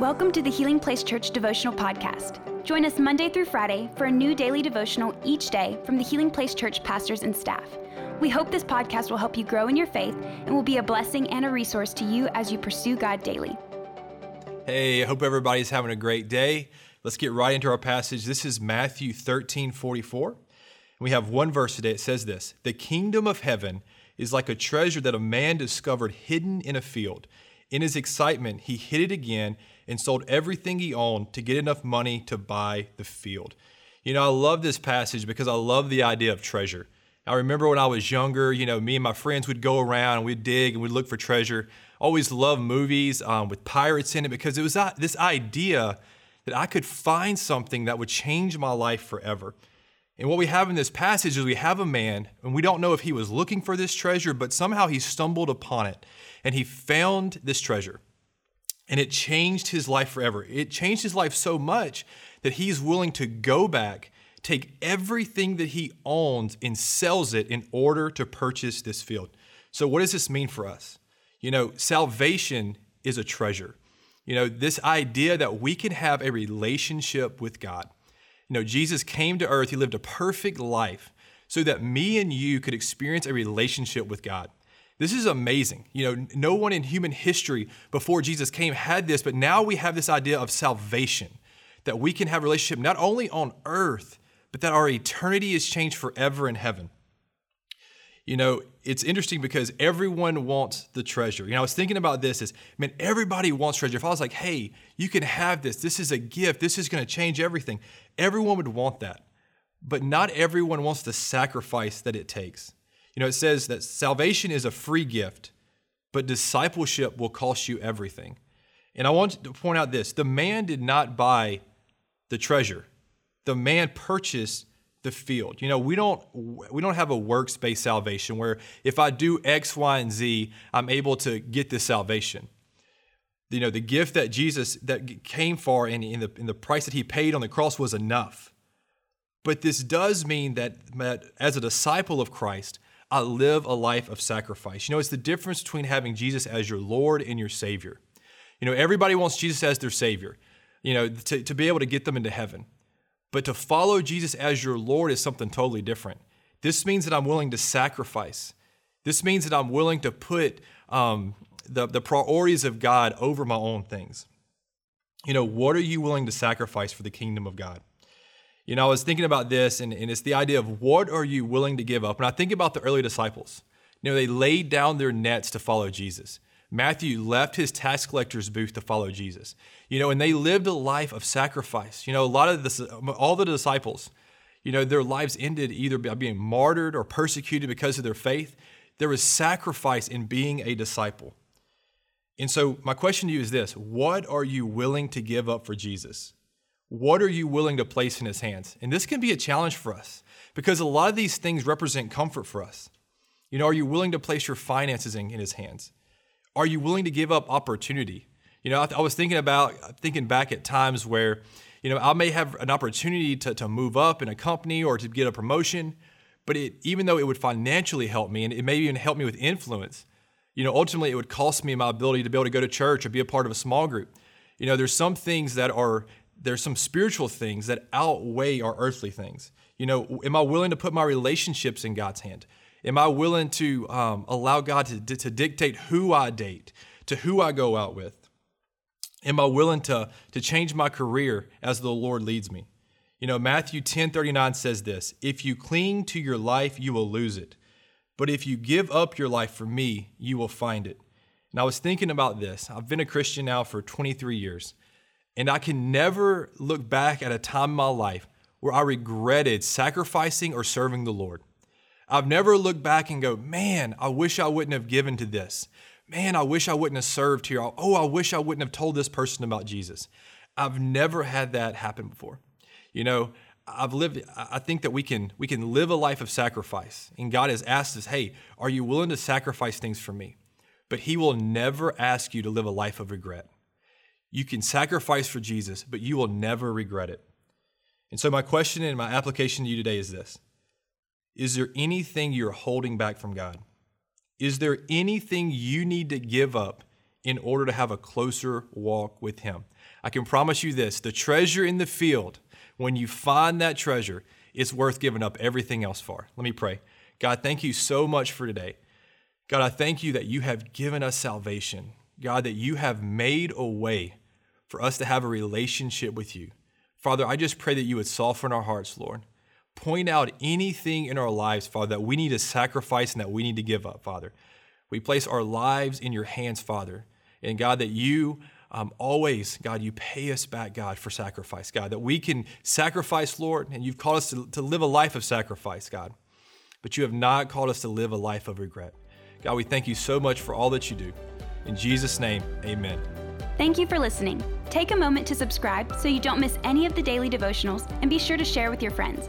Welcome to the Healing Place Church Devotional Podcast. Join us Monday through Friday for a new daily devotional each day from the Healing Place Church pastors and staff. We hope this podcast will help you grow in your faith and will be a blessing and a resource to you as you pursue God daily. Hey, I hope everybody's having a great day. Let's get right into our passage. This is Matthew 13 44. We have one verse today. It says this The kingdom of heaven is like a treasure that a man discovered hidden in a field. In his excitement, he hit it again and sold everything he owned to get enough money to buy the field. You know, I love this passage because I love the idea of treasure. I remember when I was younger, you know, me and my friends would go around and we'd dig and we'd look for treasure. Always loved movies um, with pirates in it because it was this idea that I could find something that would change my life forever. And what we have in this passage is we have a man, and we don't know if he was looking for this treasure, but somehow he stumbled upon it and he found this treasure. And it changed his life forever. It changed his life so much that he's willing to go back, take everything that he owns, and sells it in order to purchase this field. So, what does this mean for us? You know, salvation is a treasure. You know, this idea that we can have a relationship with God. You know, Jesus came to earth, he lived a perfect life so that me and you could experience a relationship with God. This is amazing. You know, no one in human history before Jesus came had this, but now we have this idea of salvation that we can have relationship not only on earth, but that our eternity is changed forever in heaven. You know, it's interesting because everyone wants the treasure. You know, I was thinking about this is, man, everybody wants treasure. If I was like, hey, you can have this, this is a gift, this is going to change everything, everyone would want that. But not everyone wants the sacrifice that it takes. You know, it says that salvation is a free gift, but discipleship will cost you everything. And I want to point out this the man did not buy the treasure, the man purchased the field. You know, we don't we don't have a works-based salvation where if I do X, Y, and Z, I'm able to get this salvation. You know, the gift that Jesus that came for and in the, in the price that he paid on the cross was enough. But this does mean that, that as a disciple of Christ, I live a life of sacrifice. You know, it's the difference between having Jesus as your Lord and your Savior. You know, everybody wants Jesus as their Savior, you know, to, to be able to get them into heaven. But to follow Jesus as your Lord is something totally different. This means that I'm willing to sacrifice. This means that I'm willing to put um, the, the priorities of God over my own things. You know, what are you willing to sacrifice for the kingdom of God? You know, I was thinking about this, and, and it's the idea of what are you willing to give up? And I think about the early disciples. You know, they laid down their nets to follow Jesus. Matthew left his tax collector's booth to follow Jesus. You know, and they lived a life of sacrifice. You know, a lot of this, all the disciples, you know, their lives ended either by being martyred or persecuted because of their faith. There was sacrifice in being a disciple. And so, my question to you is this What are you willing to give up for Jesus? What are you willing to place in his hands? And this can be a challenge for us because a lot of these things represent comfort for us. You know, are you willing to place your finances in, in his hands? Are you willing to give up opportunity? You know, I, I, was thinking about thinking back at times where, you know, I may have an opportunity to, to move up in a company or to get a promotion, but it, even though it would financially help me and it may even help me with influence, you know, ultimately it would cost me my ability to be able to go to church or be a part of a small group. You know, there's some things that are there's some spiritual things that outweigh our earthly things. You know, am I willing to put my relationships in God's hand? Am I willing to um, allow God to, to dictate who I date, to who I go out with? Am I willing to, to change my career as the Lord leads me? You know, Matthew 10 39 says this If you cling to your life, you will lose it. But if you give up your life for me, you will find it. And I was thinking about this. I've been a Christian now for 23 years. And I can never look back at a time in my life where I regretted sacrificing or serving the Lord. I've never looked back and go, man, I wish I wouldn't have given to this. Man, I wish I wouldn't have served here. Oh, I wish I wouldn't have told this person about Jesus. I've never had that happen before. You know, I've lived I think that we can we can live a life of sacrifice. And God has asked us, "Hey, are you willing to sacrifice things for me?" But he will never ask you to live a life of regret. You can sacrifice for Jesus, but you will never regret it. And so, my question and my application to you today is this Is there anything you're holding back from God? Is there anything you need to give up in order to have a closer walk with Him. I can promise you this the treasure in the field, when you find that treasure, it's worth giving up everything else for. Let me pray. God, thank you so much for today. God, I thank you that you have given us salvation. God, that you have made a way for us to have a relationship with you. Father, I just pray that you would soften our hearts, Lord. Point out anything in our lives, Father, that we need to sacrifice and that we need to give up, Father. We place our lives in your hands, Father. And God, that you um, always, God, you pay us back, God, for sacrifice, God, that we can sacrifice, Lord, and you've called us to, to live a life of sacrifice, God. But you have not called us to live a life of regret. God, we thank you so much for all that you do. In Jesus' name, amen. Thank you for listening. Take a moment to subscribe so you don't miss any of the daily devotionals and be sure to share with your friends.